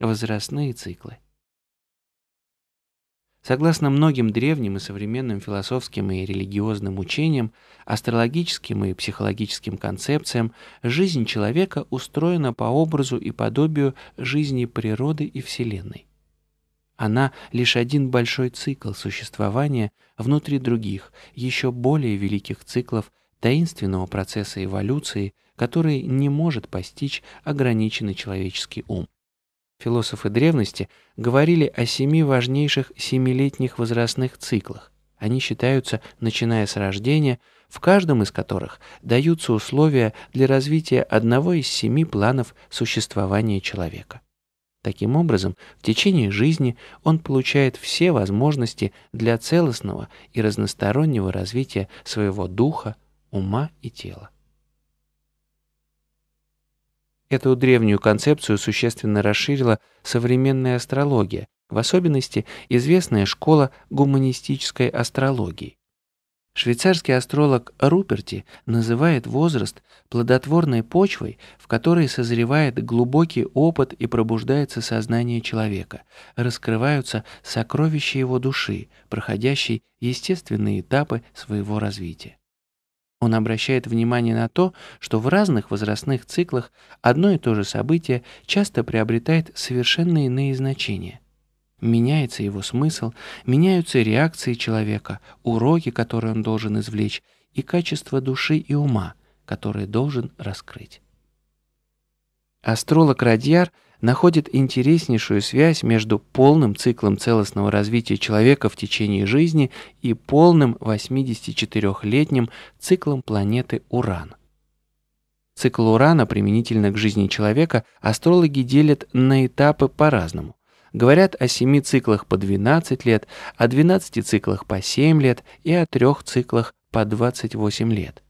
возрастные циклы. Согласно многим древним и современным философским и религиозным учениям, астрологическим и психологическим концепциям, жизнь человека устроена по образу и подобию жизни природы и Вселенной. Она лишь один большой цикл существования внутри других, еще более великих циклов таинственного процесса эволюции, который не может постичь ограниченный человеческий ум. Философы древности говорили о семи важнейших семилетних возрастных циклах. Они считаются, начиная с рождения, в каждом из которых даются условия для развития одного из семи планов существования человека. Таким образом, в течение жизни он получает все возможности для целостного и разностороннего развития своего духа, ума и тела. Эту древнюю концепцию существенно расширила современная астрология, в особенности известная школа гуманистической астрологии. Швейцарский астролог Руперти называет возраст плодотворной почвой, в которой созревает глубокий опыт и пробуждается сознание человека, раскрываются сокровища его души, проходящей естественные этапы своего развития. Он обращает внимание на то, что в разных возрастных циклах одно и то же событие часто приобретает совершенно иные значения. Меняется его смысл, меняются реакции человека, уроки, которые он должен извлечь, и качество души и ума, которые должен раскрыть. Астролог Радьяр – находит интереснейшую связь между полным циклом целостного развития человека в течение жизни и полным 84-летним циклом планеты Уран. Цикл Урана применительно к жизни человека астрологи делят на этапы по-разному. Говорят о семи циклах по 12 лет, о 12 циклах по 7 лет и о трех циклах по 28 лет.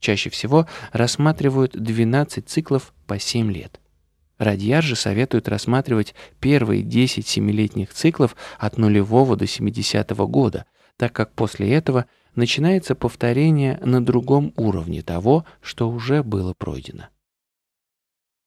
Чаще всего рассматривают 12 циклов по 7 лет. Радьяр же советует рассматривать первые 10 семилетних циклов от нулевого до 70 -го года, так как после этого начинается повторение на другом уровне того, что уже было пройдено.